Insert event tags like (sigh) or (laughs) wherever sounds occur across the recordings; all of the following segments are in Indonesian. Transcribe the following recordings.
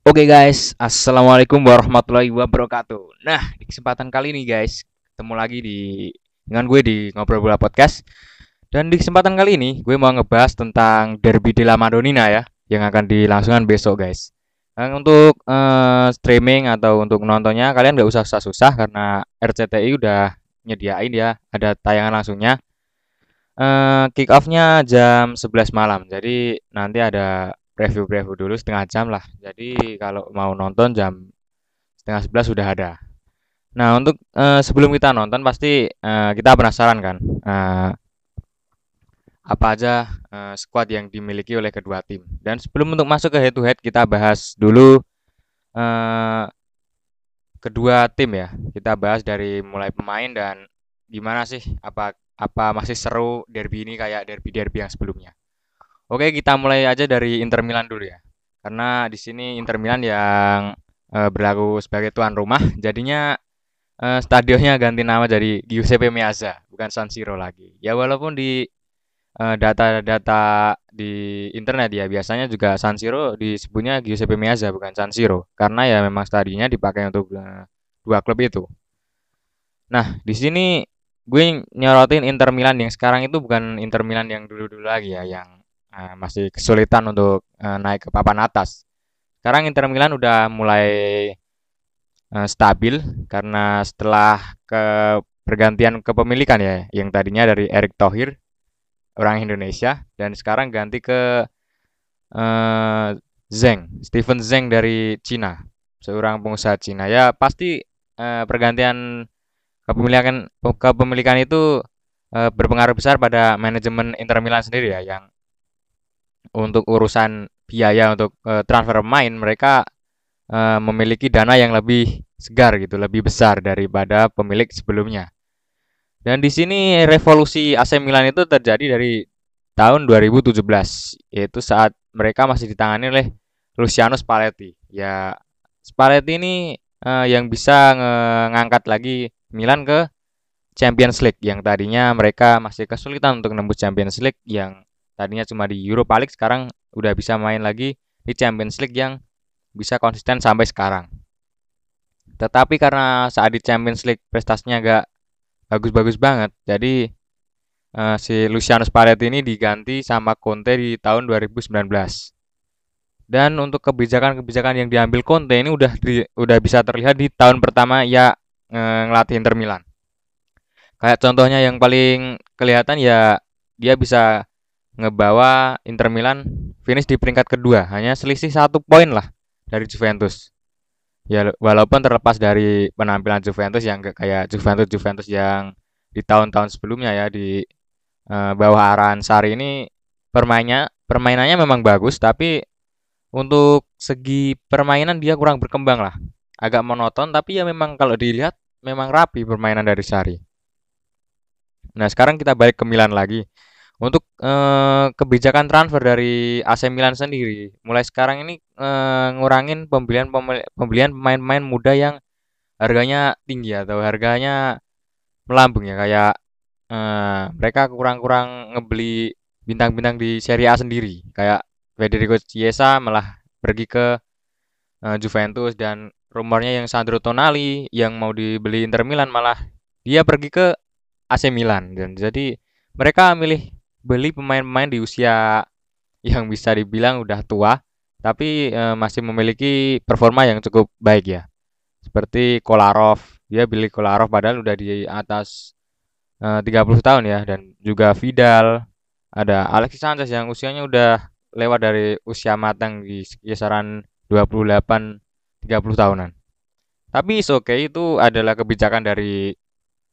Oke guys, assalamualaikum warahmatullahi wabarakatuh. Nah, di kesempatan kali ini guys, ketemu lagi di dengan gue di ngobrol bola podcast. Dan di kesempatan kali ini, gue mau ngebahas tentang Derby della Madonnina ya, yang akan dilangsungkan besok guys. Dan untuk eh, streaming atau untuk nontonnya, kalian nggak usah susah-susah karena RCTI udah nyediain ya, ada tayangan langsungnya. Eh, kick off-nya jam 11 malam, jadi nanti ada preview-preview dulu setengah jam lah. Jadi kalau mau nonton jam setengah sebelas sudah ada. Nah untuk eh, sebelum kita nonton pasti eh, kita penasaran kan eh, apa aja eh, squad yang dimiliki oleh kedua tim. Dan sebelum untuk masuk ke head to head kita bahas dulu eh, kedua tim ya. Kita bahas dari mulai pemain dan gimana sih apa apa masih seru derby ini kayak derby-derby yang sebelumnya. Oke, kita mulai aja dari Inter Milan dulu ya. Karena di sini Inter Milan yang eh, berlaku sebagai tuan rumah, jadinya eh, stadionnya ganti nama jadi Giuseppe Meazza, bukan San Siro lagi. Ya walaupun di eh, data-data di internet ya biasanya juga San Siro disebutnya Giuseppe Meazza bukan San Siro karena ya memang stadionnya dipakai untuk eh, dua klub itu. Nah, di sini gue nyorotin Inter Milan yang sekarang itu bukan Inter Milan yang dulu-dulu lagi ya, yang eh, masih kesulitan untuk eh, naik ke papan atas. Sekarang Inter Milan udah mulai eh, stabil karena setelah ke pergantian kepemilikan ya, yang tadinya dari Erick Thohir orang Indonesia dan sekarang ganti ke eh, Zheng, Steven Zheng dari Cina, seorang pengusaha Cina. Ya pasti eh, pergantian kepemilikan kepemilikan itu eh, berpengaruh besar pada manajemen Inter Milan sendiri ya yang untuk urusan biaya untuk eh, transfer pemain mereka eh, memiliki dana yang lebih segar gitu, lebih besar daripada pemilik sebelumnya. Dan di sini revolusi AC Milan itu terjadi dari tahun 2017, yaitu saat mereka masih ditangani oleh Luciano Spalletti. Ya, Spalletti ini yang bisa ngangkat lagi Milan ke Champions League yang tadinya mereka masih kesulitan untuk nembus Champions League yang tadinya cuma di Europa League sekarang udah bisa main lagi di Champions League yang bisa konsisten sampai sekarang. Tetapi karena saat di Champions League prestasinya gak bagus-bagus banget, jadi eh, si Luciano Spalletti ini diganti sama Conte di tahun 2019. Dan untuk kebijakan-kebijakan yang diambil Conte ini udah di- udah bisa terlihat di tahun pertama ya ngelatih Inter Milan. Kayak contohnya yang paling kelihatan ya dia bisa ngebawa Inter Milan finish di peringkat kedua, hanya selisih satu poin lah dari Juventus. Ya walaupun terlepas dari penampilan Juventus yang kayak Juventus Juventus yang di tahun-tahun sebelumnya ya di eh, bawah arahan Sarri ini permainnya permainannya memang bagus tapi untuk segi permainan dia kurang berkembang lah. Agak monoton tapi ya memang kalau dilihat memang rapi permainan dari Sarri. Nah, sekarang kita balik ke Milan lagi. Untuk eh, kebijakan transfer dari AC Milan sendiri, mulai sekarang ini eh, ngurangin pembelian pembelian pemain-pemain muda yang harganya tinggi atau harganya melambung ya kayak eh, mereka kurang-kurang ngebeli bintang-bintang di Serie A sendiri kayak Federico Chiesa malah pergi ke eh, Juventus dan rumornya yang Sandro Tonali yang mau dibeli Inter Milan malah dia pergi ke AC Milan dan jadi mereka milih beli pemain-pemain di usia yang bisa dibilang udah tua tapi eh, masih memiliki performa yang cukup baik ya. Seperti Kolarov dia beli Kolarov padahal udah di atas eh, 30 tahun ya dan juga Vidal ada Alexis Sanchez yang usianya udah lewat dari usia matang di kisaran 28 30 tahunan. Tapi is okay itu adalah kebijakan dari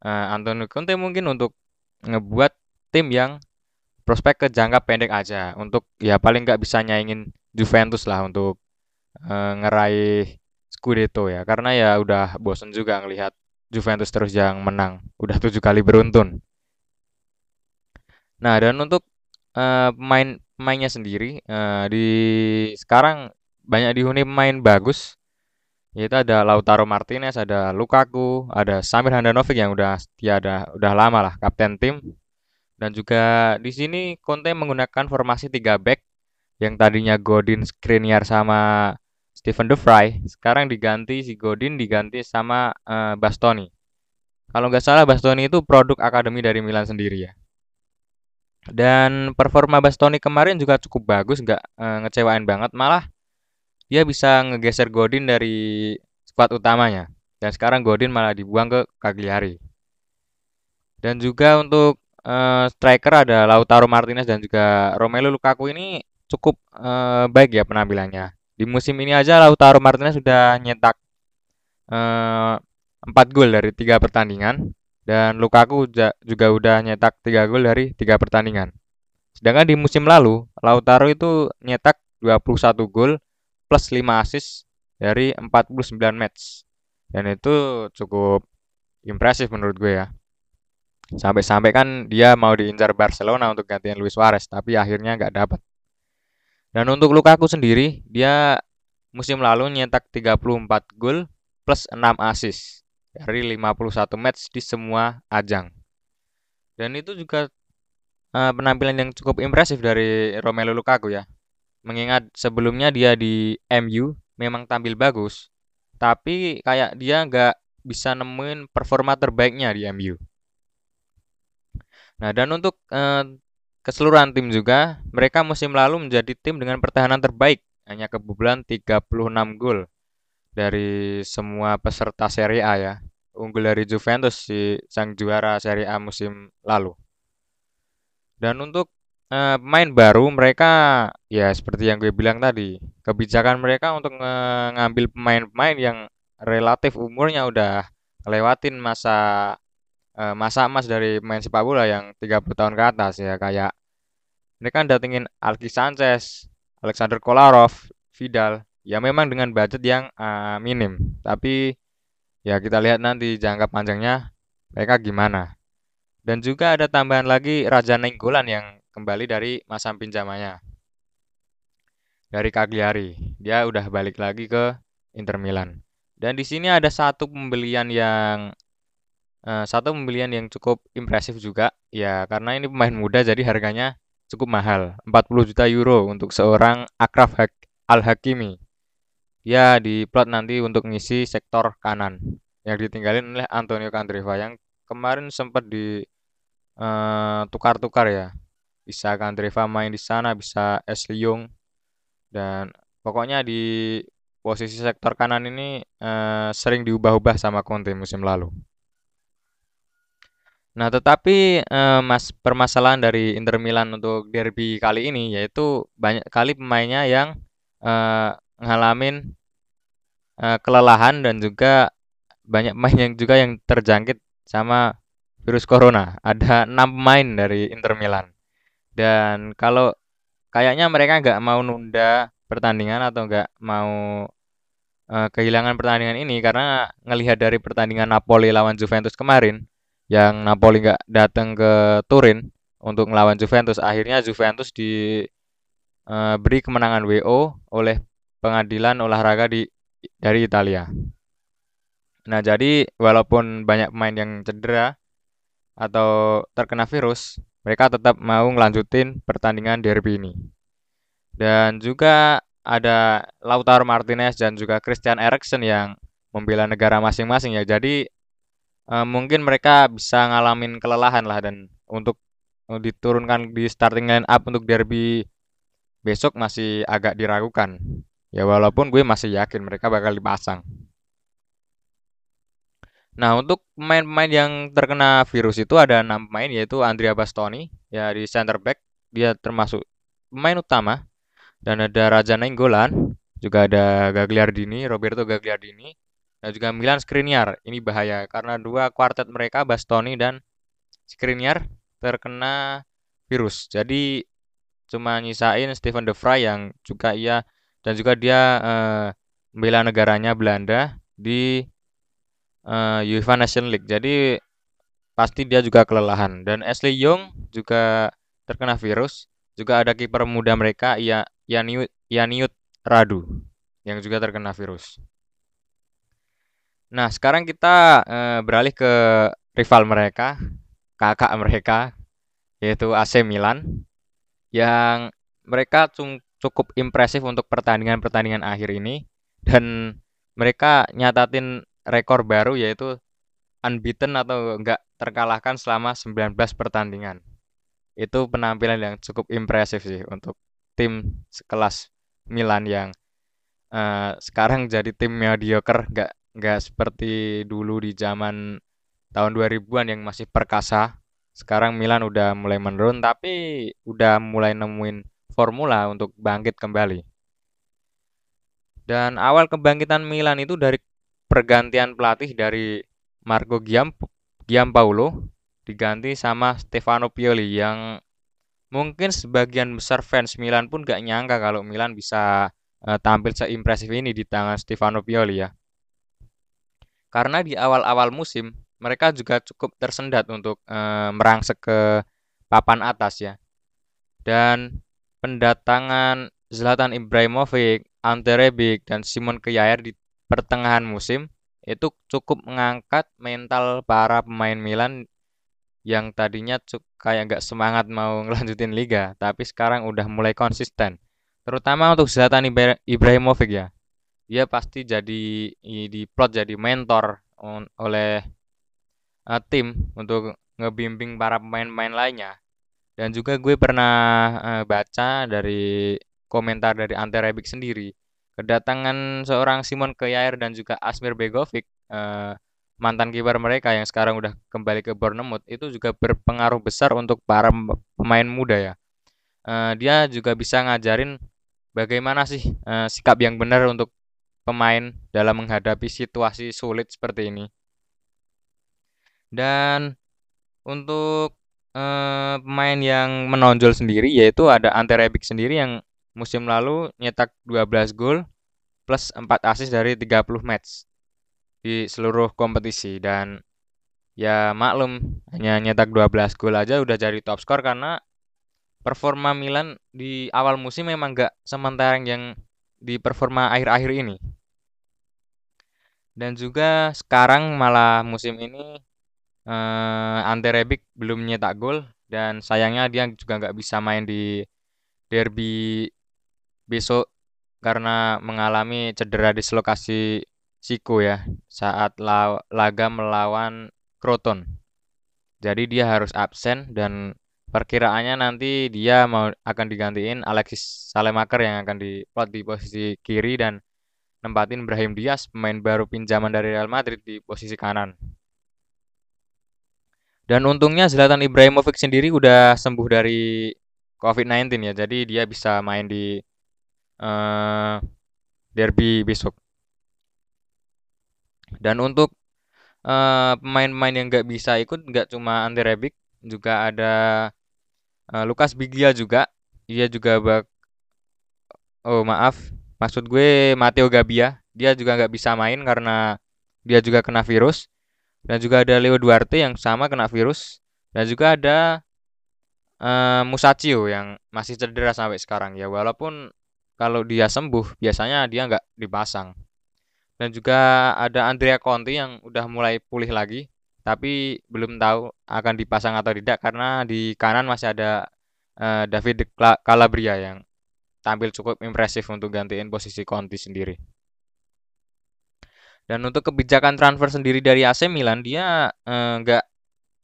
eh, Antonio Conte mungkin untuk ngebuat tim yang prospek ke jangka pendek aja. Untuk ya paling nggak bisa nyaingin Juventus lah untuk eh, ngeraih Scudetto ya. Karena ya udah bosen juga ngelihat Juventus terus yang menang. Udah tujuh kali beruntun. Nah dan untuk eh, pemain pemainnya sendiri eh, di sekarang banyak dihuni pemain bagus yaitu ada Lautaro Martinez ada Lukaku ada Samir Handanovic yang udah setia ada udah lama lah kapten tim Dan juga di sini Conte menggunakan formasi 3 back yang tadinya Godin, Skriniar sama Stephen De Vrij, sekarang diganti si Godin diganti sama uh, Bastoni. Kalau nggak salah Bastoni itu produk akademi dari Milan sendiri ya. Dan performa Bastoni kemarin juga cukup bagus, nggak uh, ngecewain banget. Malah dia bisa ngegeser Godin dari squad utamanya. Dan sekarang Godin malah dibuang ke Cagliari. Dan juga untuk uh, striker ada Lautaro Martinez dan juga Romelu Lukaku ini cukup uh, baik ya penampilannya. Di musim ini aja Lautaro Martinez sudah nyetak uh, 4 gol dari tiga pertandingan dan Lukaku juga udah nyetak 3 gol dari tiga pertandingan. Sedangkan di musim lalu Lautaro itu nyetak 21 gol plus 5 assist dari 49 match. Dan itu cukup impresif menurut gue ya. Sampai-sampai kan dia mau diincar Barcelona untuk gantian Luis Suarez, tapi akhirnya nggak dapat. Dan untuk Lukaku sendiri, dia musim lalu nyetak 34 gol plus 6 assist dari 51 match di semua ajang. Dan itu juga uh, penampilan yang cukup impresif dari Romelu Lukaku ya. Mengingat sebelumnya dia di MU memang tampil bagus, tapi kayak dia nggak bisa nemuin performa terbaiknya di MU. Nah, dan untuk uh, keseluruhan tim juga, mereka musim lalu menjadi tim dengan pertahanan terbaik, hanya kebobolan 36 gol dari semua peserta Serie A ya. Unggul dari Juventus si sang juara Serie A musim lalu. Dan untuk uh, pemain baru mereka ya seperti yang gue bilang tadi, kebijakan mereka untuk mengambil pemain-pemain yang relatif umurnya udah lewatin masa uh, masa emas dari main sepak bola yang 30 tahun ke atas ya. Kayak ini kan datengin Alki Sanchez, Alexander Kolarov, Vidal. Ya memang dengan budget yang uh, minim. Tapi ya kita lihat nanti jangka panjangnya mereka gimana. Dan juga ada tambahan lagi Raja Nenggolan yang kembali dari masa pinjamannya dari Cagliari. Dia udah balik lagi ke Inter Milan. Dan di sini ada satu pembelian yang Uh, satu pembelian yang cukup impresif juga. Ya karena ini pemain muda jadi harganya cukup mahal. 40 juta euro untuk seorang Akraf Hak Al-Hakimi. Ya diplot nanti untuk ngisi sektor kanan. Yang ditinggalin oleh Antonio Candreva yang kemarin sempat di uh, tukar-tukar ya bisa Candreva main di sana bisa Ashley Young dan pokoknya di posisi sektor kanan ini uh, sering diubah-ubah sama Conte musim lalu Nah, tetapi eh, mas permasalahan dari Inter Milan untuk derby kali ini yaitu banyak kali pemainnya yang eh, ngalamin eh, kelelahan dan juga banyak pemain yang juga yang terjangkit sama virus corona. Ada enam pemain dari Inter Milan. Dan kalau kayaknya mereka nggak mau nunda pertandingan atau nggak mau eh, kehilangan pertandingan ini karena ngelihat dari pertandingan Napoli lawan Juventus kemarin yang Napoli nggak datang ke Turin untuk melawan Juventus. Akhirnya Juventus diberi eh, kemenangan WO oleh pengadilan olahraga di dari Italia. Nah, jadi walaupun banyak pemain yang cedera atau terkena virus, mereka tetap mau ngelanjutin pertandingan derby ini. Dan juga ada Lautaro Martinez dan juga Christian Eriksen yang membela negara masing-masing ya. Jadi uh, mungkin mereka bisa ngalamin kelelahan lah dan untuk diturunkan di starting line up untuk derby besok masih agak diragukan. Ya walaupun gue masih yakin mereka bakal dipasang. Nah, untuk pemain-pemain yang terkena virus itu ada enam pemain yaitu Andrea Bastoni ya di center back dia termasuk pemain utama dan ada Raja Nainggolan juga ada Gagliardini, Roberto Gagliardini, dan juga Milan Skriniar. Ini bahaya karena dua kuartet mereka Bastoni dan Skriniar terkena virus. Jadi cuma nyisain Steven De Vrij yang juga ia dan juga dia uh, membela negaranya Belanda di uh, UEFA Nation League. Jadi pasti dia juga kelelahan dan Ashley Young juga terkena virus. Juga ada kiper muda mereka ya Yaniut Yaniut Radu yang juga terkena virus. Nah, sekarang kita uh, beralih ke rival mereka, kakak mereka, yaitu AC Milan yang mereka cukup impresif untuk pertandingan-pertandingan akhir ini dan mereka nyatatin rekor baru yaitu unbeaten atau enggak terkalahkan selama 19 pertandingan. Itu penampilan yang cukup impresif sih untuk tim sekelas Milan yang uh, sekarang jadi tim mediocre enggak enggak seperti dulu di zaman tahun 2000-an yang masih perkasa sekarang Milan udah mulai menurun tapi udah mulai nemuin formula untuk bangkit kembali. Dan awal kebangkitan Milan itu dari pergantian pelatih dari Marco Giam diganti sama Stefano Pioli yang mungkin sebagian besar fans Milan pun gak nyangka kalau Milan bisa uh, tampil seimpresif ini di tangan Stefano Pioli ya. Karena di awal-awal musim mereka juga cukup tersendat untuk e, merangsek ke papan atas ya. Dan pendatangan Zlatan Ibrahimovic, Ante Rebic, dan Simon Kjaer di pertengahan musim itu cukup mengangkat mental para pemain Milan yang tadinya kayak nggak semangat mau (laughs) ngelanjutin liga, tapi sekarang udah mulai konsisten. Terutama untuk Zlatan Ibrahimovic ya. Dia pasti jadi di plot jadi mentor oleh uh, tim untuk ngebimbing para pemain-pemain lainnya. Dan juga gue pernah uh, baca dari komentar dari Ante Rebic sendiri, kedatangan seorang Simon Kjaer dan juga Asmir Begovic, uh, mantan kiper mereka yang sekarang udah kembali ke Bournemouth itu juga berpengaruh besar untuk para pemain muda ya. Uh, dia juga bisa ngajarin bagaimana sih uh, sikap yang benar untuk pemain dalam menghadapi situasi sulit seperti ini. Dan untuk eh, pemain yang menonjol sendiri yaitu ada Ante Rebic sendiri yang musim lalu nyetak 12 gol plus 4 assist dari 30 match di seluruh kompetisi dan ya maklum hanya nyetak 12 gol aja udah jadi top skor karena performa Milan di awal musim memang gak sementara yang di performa akhir-akhir ini. Dan juga sekarang malah musim ini uh, Ante Rebic belum nyetak gol dan sayangnya dia juga nggak bisa main di derby besok karena mengalami cedera dislokasi siku ya saat la laga melawan Croton. Jadi dia harus absen dan perkiraannya nanti dia mau akan digantiin Alexis Salemaker yang akan diplot di posisi kiri dan nempatin Brahim Diaz pemain baru pinjaman dari Real Madrid di posisi kanan. Dan untungnya Zlatan Ibrahimovic sendiri udah sembuh dari COVID-19 ya. Jadi dia bisa main di uh, derby besok. Dan untuk eh, pemain-pemain yang nggak bisa ikut nggak cuma Ante Rebic, juga ada uh, Lukas Biglia juga. Dia juga bak Oh, maaf. Maksud gue Matteo Gabia. Dia juga nggak bisa main karena dia juga kena virus. Dan juga ada Leo Duarte yang sama kena virus. Dan juga ada uh, Musacchio yang masih cedera sampai sekarang ya. Walaupun kalau dia sembuh biasanya dia nggak dipasang. Dan juga ada Andrea Conti yang udah mulai pulih lagi. Tapi belum tahu akan dipasang atau tidak karena di kanan masih ada uh, David Calabria yang tampil cukup impresif untuk gantiin posisi Conti sendiri. Dan untuk kebijakan transfer sendiri dari AC Milan dia eh, nggak eh,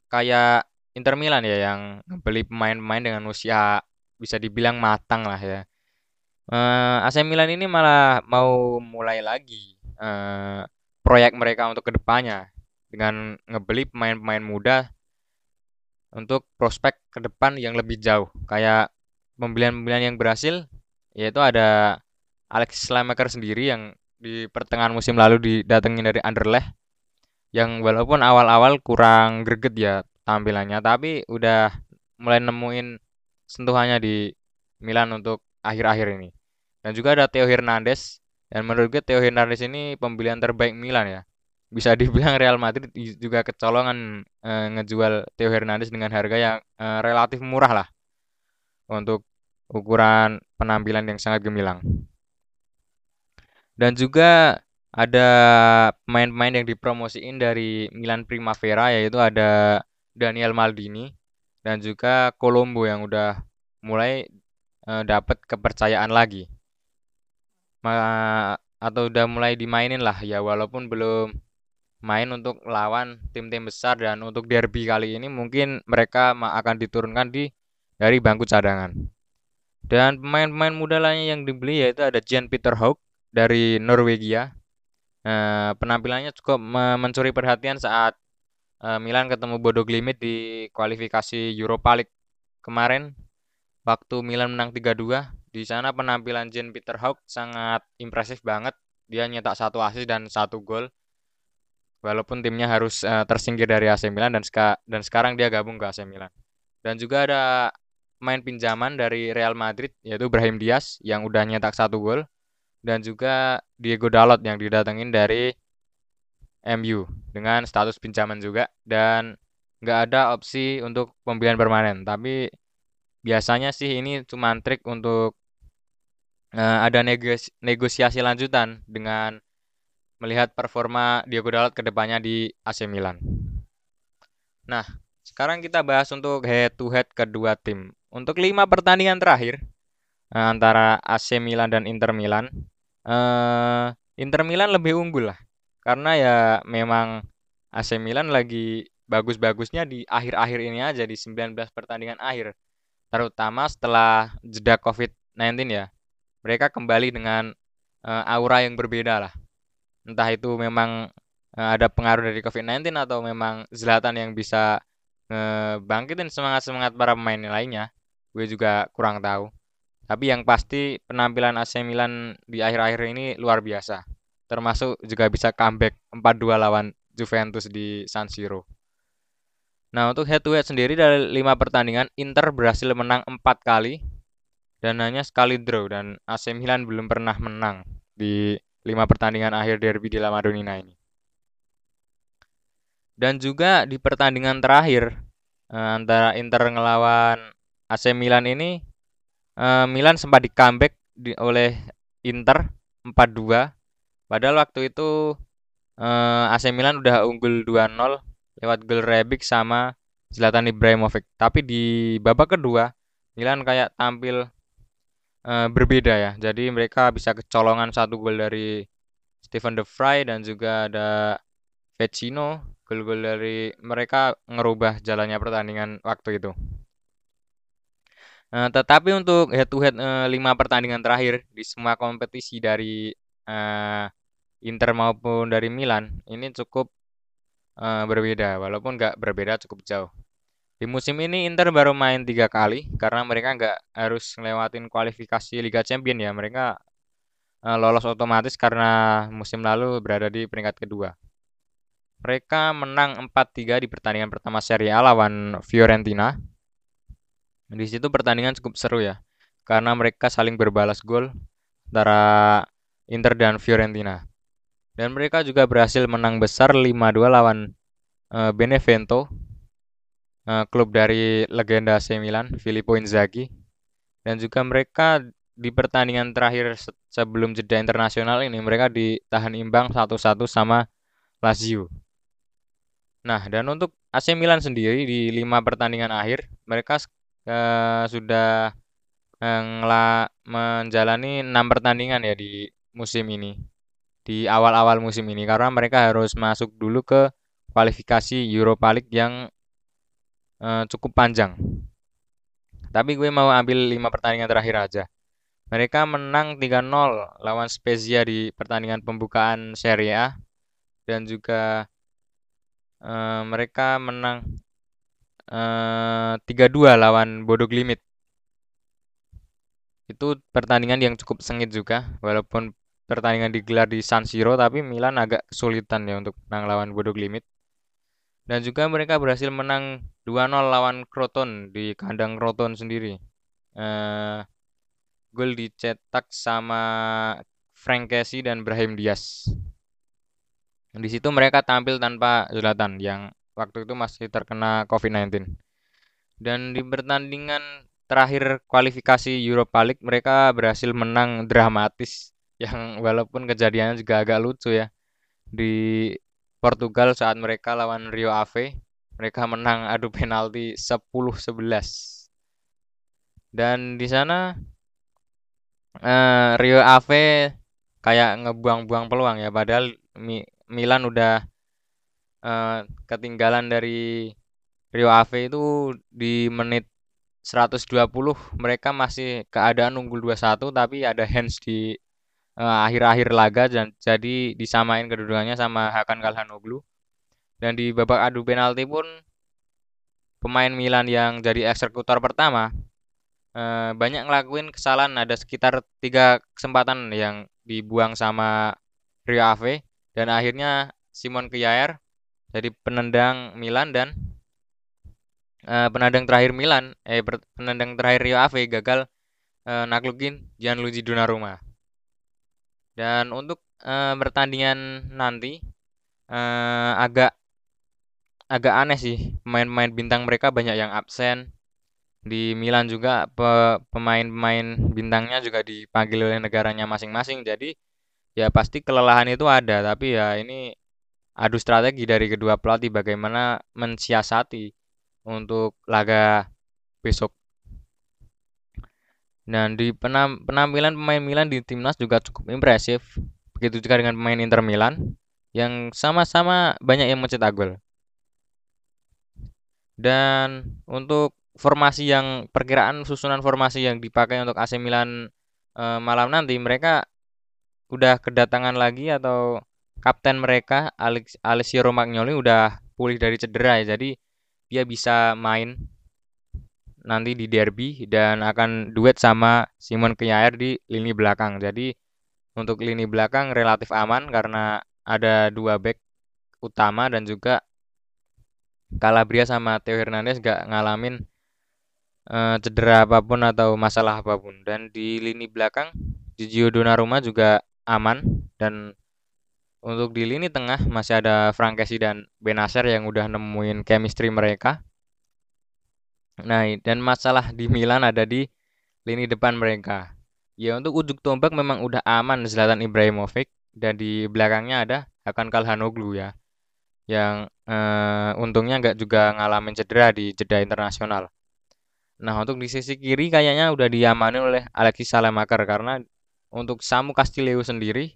kayak Inter Milan ya yang beli pemain-pemain dengan usia bisa dibilang matang lah ya. Eh, AC Milan ini malah mau mulai lagi eh, proyek mereka untuk ke depannya dengan ngebeli pemain-pemain muda untuk prospek ke depan yang lebih jauh. Kayak pembelian-pembelian yang berhasil yaitu ada Alex Slamaker sendiri yang di pertengahan musim lalu didatengin dari Anderlecht yang walaupun awal-awal kurang greget ya tampilannya tapi udah mulai nemuin sentuhannya di Milan untuk akhir-akhir ini. Dan juga ada Theo Hernandez dan menurut gue Theo Hernandez ini pembelian terbaik Milan ya. Bisa dibilang Real Madrid juga kecolongan e, ngejual Theo Hernandez dengan harga yang e, relatif murah lah untuk ukuran penampilan yang sangat gemilang. Dan juga ada pemain-pemain yang dipromosiin dari Milan Primavera yaitu ada Daniel Maldini dan juga Colombo yang udah mulai uh, dapat kepercayaan lagi. Ma atau udah mulai dimainin lah ya walaupun belum main untuk lawan tim-tim besar dan untuk derby kali ini mungkin mereka akan diturunkan di dari bangku cadangan. Dan pemain-pemain muda lainnya yang dibeli yaitu ada Jan Peter Hoek dari Norwegia. Uh, penampilannya cukup mencuri perhatian saat uh, Milan ketemu Bodo Glimt di kualifikasi Europa League kemarin. Waktu Milan menang 3-2, di sana penampilan Jan Peter Hoek sangat impresif banget. Dia nyetak satu assist dan satu gol walaupun timnya harus uh, tersingkir dari AC Milan dan ska dan sekarang dia gabung ke AC Milan. Dan juga ada main pinjaman dari Real Madrid yaitu Brahim Diaz yang udah nyetak satu gol dan juga Diego Dalot yang didatengin dari MU dengan status pinjaman juga dan nggak ada opsi untuk pembelian permanen tapi biasanya sih ini cuma trik untuk uh, ada negosiasi lanjutan dengan melihat performa Diogo Dalot ke depannya di AC Milan. Nah, sekarang kita bahas untuk head to head kedua tim. Untuk lima pertandingan terakhir eh, antara AC Milan dan Inter Milan, eh, Inter Milan lebih unggul lah, karena ya memang AC Milan lagi bagus-bagusnya di akhir-akhir ini aja di 19 pertandingan akhir, terutama setelah jeda COVID-19 ya. Mereka kembali dengan uh, aura yang berbeda lah. Entah itu memang uh, ada pengaruh dari COVID-19 atau memang Zlatan yang bisa ngebangkitin semangat-semangat para pemain lainnya gue juga kurang tahu. Tapi yang pasti penampilan AC Milan di akhir-akhir ini luar biasa. Termasuk juga bisa comeback 4-2 lawan Juventus di San Siro Nah untuk head to head sendiri dari 5 pertandingan Inter berhasil menang 4 kali dan hanya sekali draw dan AC Milan belum pernah menang di lima pertandingan akhir derby di La Madonnina ini. Dan juga di pertandingan terakhir uh, antara Inter ngelawan AC Milan ini uh, Milan sempat di comeback oleh Inter 4-2. Padahal waktu itu uh, AC Milan udah unggul 2-0 lewat gol Rebic sama Zlatan Ibrahimovic. Tapi di babak kedua Milan kayak tampil uh, berbeda ya. Jadi mereka bisa kecolongan satu gol dari Stephen De Vrij dan juga ada Vecino. Gol-gol dari mereka ngerubah jalannya pertandingan waktu itu. Uh, tetapi untuk head to head uh, 5 pertandingan terakhir di semua kompetisi dari uh, Inter maupun dari Milan ini cukup uh, berbeda walaupun nggak berbeda cukup jauh. Di musim ini Inter baru main tiga kali karena mereka nggak harus ngelewatin kualifikasi Liga Champions ya. Mereka uh, lolos otomatis karena musim lalu berada di peringkat kedua. Mereka menang 4-3 di pertandingan pertama Serie A lawan Fiorentina. Di situ pertandingan cukup seru ya, karena mereka saling berbalas gol antara Inter dan Fiorentina. Dan mereka juga berhasil menang besar 5-2 lawan uh, Benevento uh, klub dari legenda AC Milan, Filippo Inzaghi. Dan juga mereka di pertandingan terakhir sebelum jeda internasional ini mereka ditahan imbang satu-satu sama Lazio. Nah, dan untuk AC Milan sendiri di lima pertandingan akhir mereka uh, sudah uh, menjalani enam pertandingan ya di musim ini di awal-awal musim ini karena mereka harus masuk dulu ke kualifikasi Europa League yang uh, cukup panjang. Tapi gue mau ambil 5 pertandingan terakhir aja. Mereka menang 3-0 lawan Spezia di pertandingan pembukaan Serie A dan juga uh, mereka menang uh, 3-2 lawan Bodo Glimt. Itu pertandingan yang cukup sengit juga walaupun pertandingan digelar di San Siro tapi Milan agak kesulitan ya untuk menang lawan Bodo Glimt. Dan juga mereka berhasil menang 2-0 lawan Croton di kandang Croton sendiri. Uh, gol dicetak sama Frank Casey dan Brahim Diaz. Di situ mereka tampil tanpa Zlatan yang waktu itu masih terkena COVID-19. Dan di pertandingan terakhir kualifikasi Europa League mereka berhasil menang dramatis yang walaupun kejadiannya juga agak lucu ya. Di Portugal saat mereka lawan Rio Ave mereka menang adu penalti 10-11 dan di sana uh, Rio Ave kayak ngebuang-buang peluang ya padahal Milan udah uh, ketinggalan dari Rio Ave itu di menit 120 mereka masih keadaan unggul 2-1 tapi ada hands di uh, akhir-akhir laga dan jadi disamain kedudukannya sama Hakan Kalhanoglu. Dan di babak adu penalti pun pemain Milan yang jadi eksekutor pertama uh, banyak ngelakuin kesalahan ada sekitar tiga kesempatan yang dibuang sama Rio Ave dan akhirnya Simon Kjaer jadi penendang Milan dan uh, penendang terakhir Milan eh penendang terakhir Rio Ave gagal uh, naklukin Gianluigi Donnarumma. Dan untuk uh, pertandingan nanti uh, agak agak aneh sih pemain-pemain bintang mereka banyak yang absen. Di Milan juga pemain-pemain bintangnya juga dipanggil oleh negaranya masing-masing. Jadi ya pasti kelelahan itu ada, tapi ya ini adu strategi dari kedua pelatih bagaimana mensiasati untuk laga besok. Dan di penam penampilan pemain Milan di timnas juga cukup impresif. Begitu juga dengan pemain Inter Milan yang sama-sama banyak yang mencetak gol. Dan untuk formasi yang perkiraan susunan formasi yang dipakai untuk AC Milan e, malam nanti mereka udah kedatangan lagi atau kapten mereka Alex Alessio Romagnoli udah pulih dari cedera ya. Jadi dia bisa main nanti di derby dan akan duet sama Simon Kjaer di lini belakang. Jadi untuk lini belakang relatif aman karena ada dua back utama dan juga Calabria sama Theo Hernandez gak ngalamin uh, cedera apa pun atau masalah apa pun. Dan di lini belakang Gigio Donnarumma juga aman dan untuk di lini tengah masih ada Frankesi dan Benacer yang udah nemuin chemistry mereka. Nah, dan masalah di Milan ada di lini depan mereka. Ya untuk ujung tombak memang udah aman Zlatan Ibrahimovic dan di belakangnya ada Hakan Kalhanoglu ya. Yang eh, untungnya nggak juga ngalamin cedera di jeda internasional. Nah, untuk di sisi kiri kayaknya udah diamani oleh Alexis Salemaker karena untuk Samu Castillejo sendiri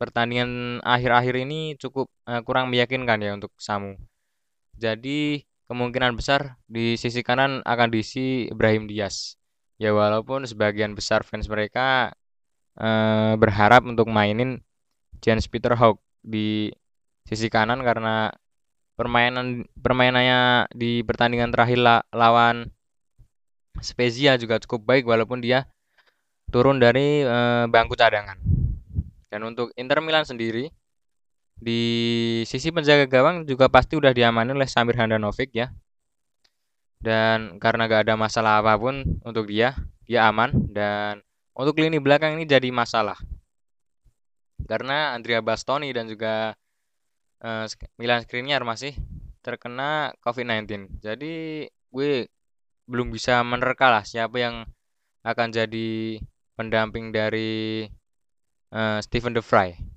pertandingan akhir-akhir ini cukup eh, kurang meyakinkan ya untuk Samu. Jadi kemungkinan besar di sisi kanan akan diisi Ibrahim Diaz. Ya walaupun sebagian besar fans mereka eh, berharap untuk mainin Jens Peter Hawk di sisi kanan karena permainan permainannya di pertandingan terakhir la, lawan Spezia juga cukup baik walaupun dia turun dari eh, bangku cadangan. Dan untuk Inter Milan sendiri di sisi penjaga gawang juga pasti udah diamani oleh Samir Handanovic ya. Dan karena gak ada masalah apa pun untuk dia, dia aman. Dan untuk lini belakang ini jadi masalah. Karena Andrea Bastoni dan juga uh, Milan Skriniar masih terkena COVID-19. Jadi gue belum bisa menerka lah siapa yang akan jadi pendamping dari uh, Stephen De Vrij.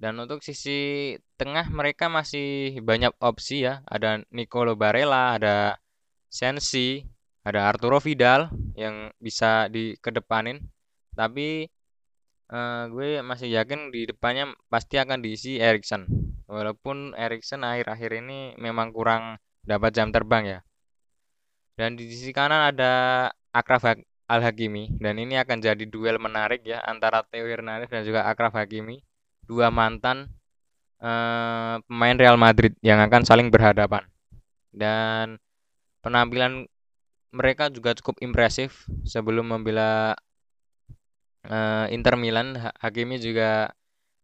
Dan untuk sisi tengah mereka masih banyak opsi ya. Ada Nicolo Barella, ada Sensi, ada Arturo Vidal yang bisa dikedepanin. Tapi uh, gue masih yakin di depannya pasti akan diisi Erikson. Walaupun Erikson akhir-akhir ini memang kurang dapat jam terbang ya. Dan di sisi kanan ada Akraf Al-Hakimi dan ini akan jadi duel menarik ya antara Theo Hernandez dan juga Akraf Hakimi dua mantan uh, pemain Real Madrid yang akan saling berhadapan. Dan penampilan mereka juga cukup impresif sebelum membela uh, Inter Milan. Hakimi juga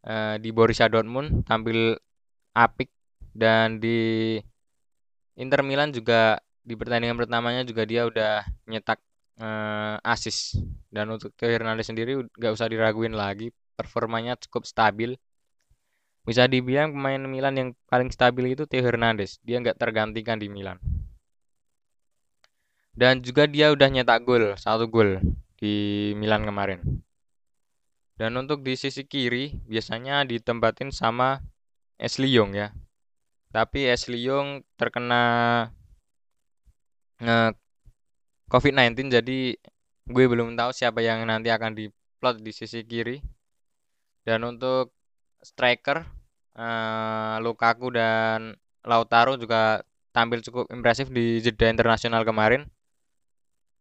uh, di Borussia Dortmund tampil apik dan di Inter Milan juga di pertandingan pertamanya juga dia udah nyetak uh, asis dan untuk Hernandez sendiri nggak usah diraguin lagi performanya cukup stabil. Bisa dibilang pemain Milan yang paling stabil itu Theo Hernandez. Dia nggak tergantikan di Milan. Dan juga dia udah nyetak gol, satu gol di Milan kemarin. Dan untuk di sisi kiri biasanya ditempatin sama Ashley Young ya. Tapi Ashley Young terkena nge COVID-19 jadi gue belum tahu siapa yang nanti akan diplot di sisi kiri. Dan untuk striker uh, Lukaku dan Lautaro juga tampil cukup impresif di jeda internasional kemarin.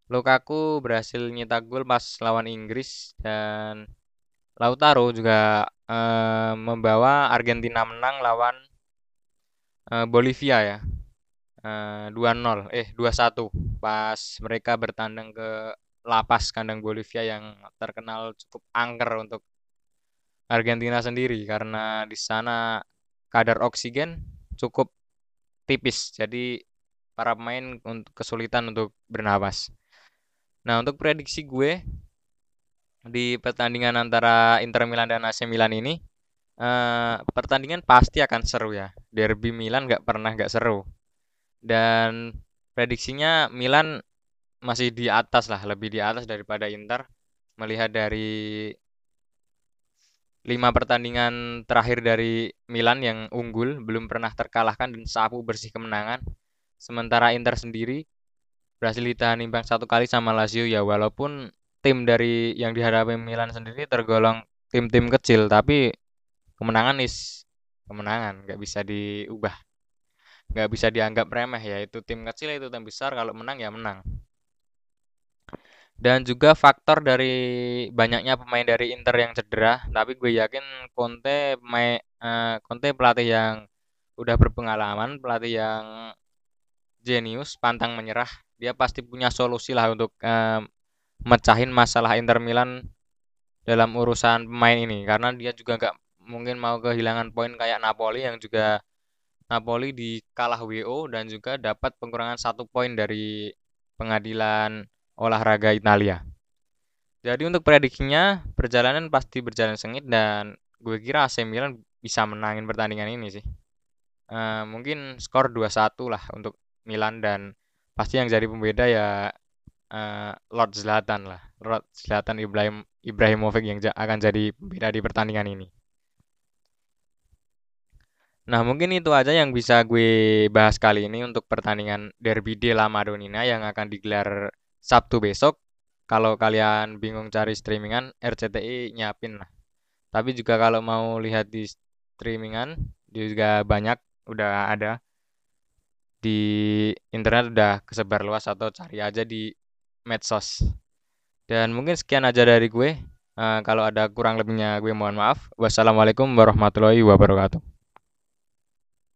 Lukaku berhasil nyetak gol pas lawan Inggris dan Lautaro juga uh, membawa Argentina menang lawan uh, Bolivia ya. Uh, 2-0 eh 2-1 pas mereka bertandang ke lapas kandang Bolivia yang terkenal cukup angker untuk Argentina sendiri karena di sana kadar oksigen cukup tipis jadi para pemain untuk kesulitan untuk bernapas. Nah untuk prediksi gue di pertandingan antara Inter Milan dan AC Milan ini eh, pertandingan pasti akan seru ya. Derby Milan nggak pernah nggak seru. Dan prediksinya Milan masih di atas lah, lebih di atas daripada Inter. Melihat dari lima pertandingan terakhir dari Milan yang unggul, belum pernah terkalahkan dan sapu bersih kemenangan. Sementara Inter sendiri berhasil ditahan imbang satu kali sama Lazio. Ya walaupun tim dari yang dihadapi Milan sendiri tergolong tim-tim kecil tapi kemenangan is kemenangan nggak bisa diubah. Nggak bisa dianggap remeh ya. Itu tim kecil itu tim besar. Kalau menang ya menang dan juga faktor dari banyaknya pemain dari Inter yang cedera. Tapi gue yakin Conte pemain uh, Conte pelatih yang udah berpengalaman pelatih yang jenius pantang menyerah dia pasti punya solusi lah untuk uh, mecahin masalah Inter Milan dalam urusan pemain ini. Karena dia juga nggak mungkin mau kehilangan poin kayak Napoli yang juga Napoli dikalah WO dan juga dapat pengurangan satu poin dari pengadilan olahraga Italia. Jadi untuk prediksinya perjalanan pasti berjalan sengit dan gue kira AC Milan bisa menangin pertandingan ini sih. Uh, mungkin skor 2-1 lah untuk Milan dan pasti yang jadi pembeda ya uh, Lord Zlatan lah. Lord Zlatan Ibrahim Ibrahimovic yang akan jadi pembeda di pertandingan ini. Nah, mungkin itu aja yang bisa gue bahas kali ini untuk pertandingan Derby La Madonnina yang akan digelar Sabtu besok. Kalau kalian bingung cari streamingan, RCTI nyiapin lah. Tapi juga kalau mau lihat di streamingan, juga banyak udah ada di internet udah kesebar luas atau cari aja di medsos. Dan mungkin sekian aja dari gue. Uh, kalau ada kurang lebihnya gue mohon maaf. Wassalamualaikum warahmatullahi wabarakatuh.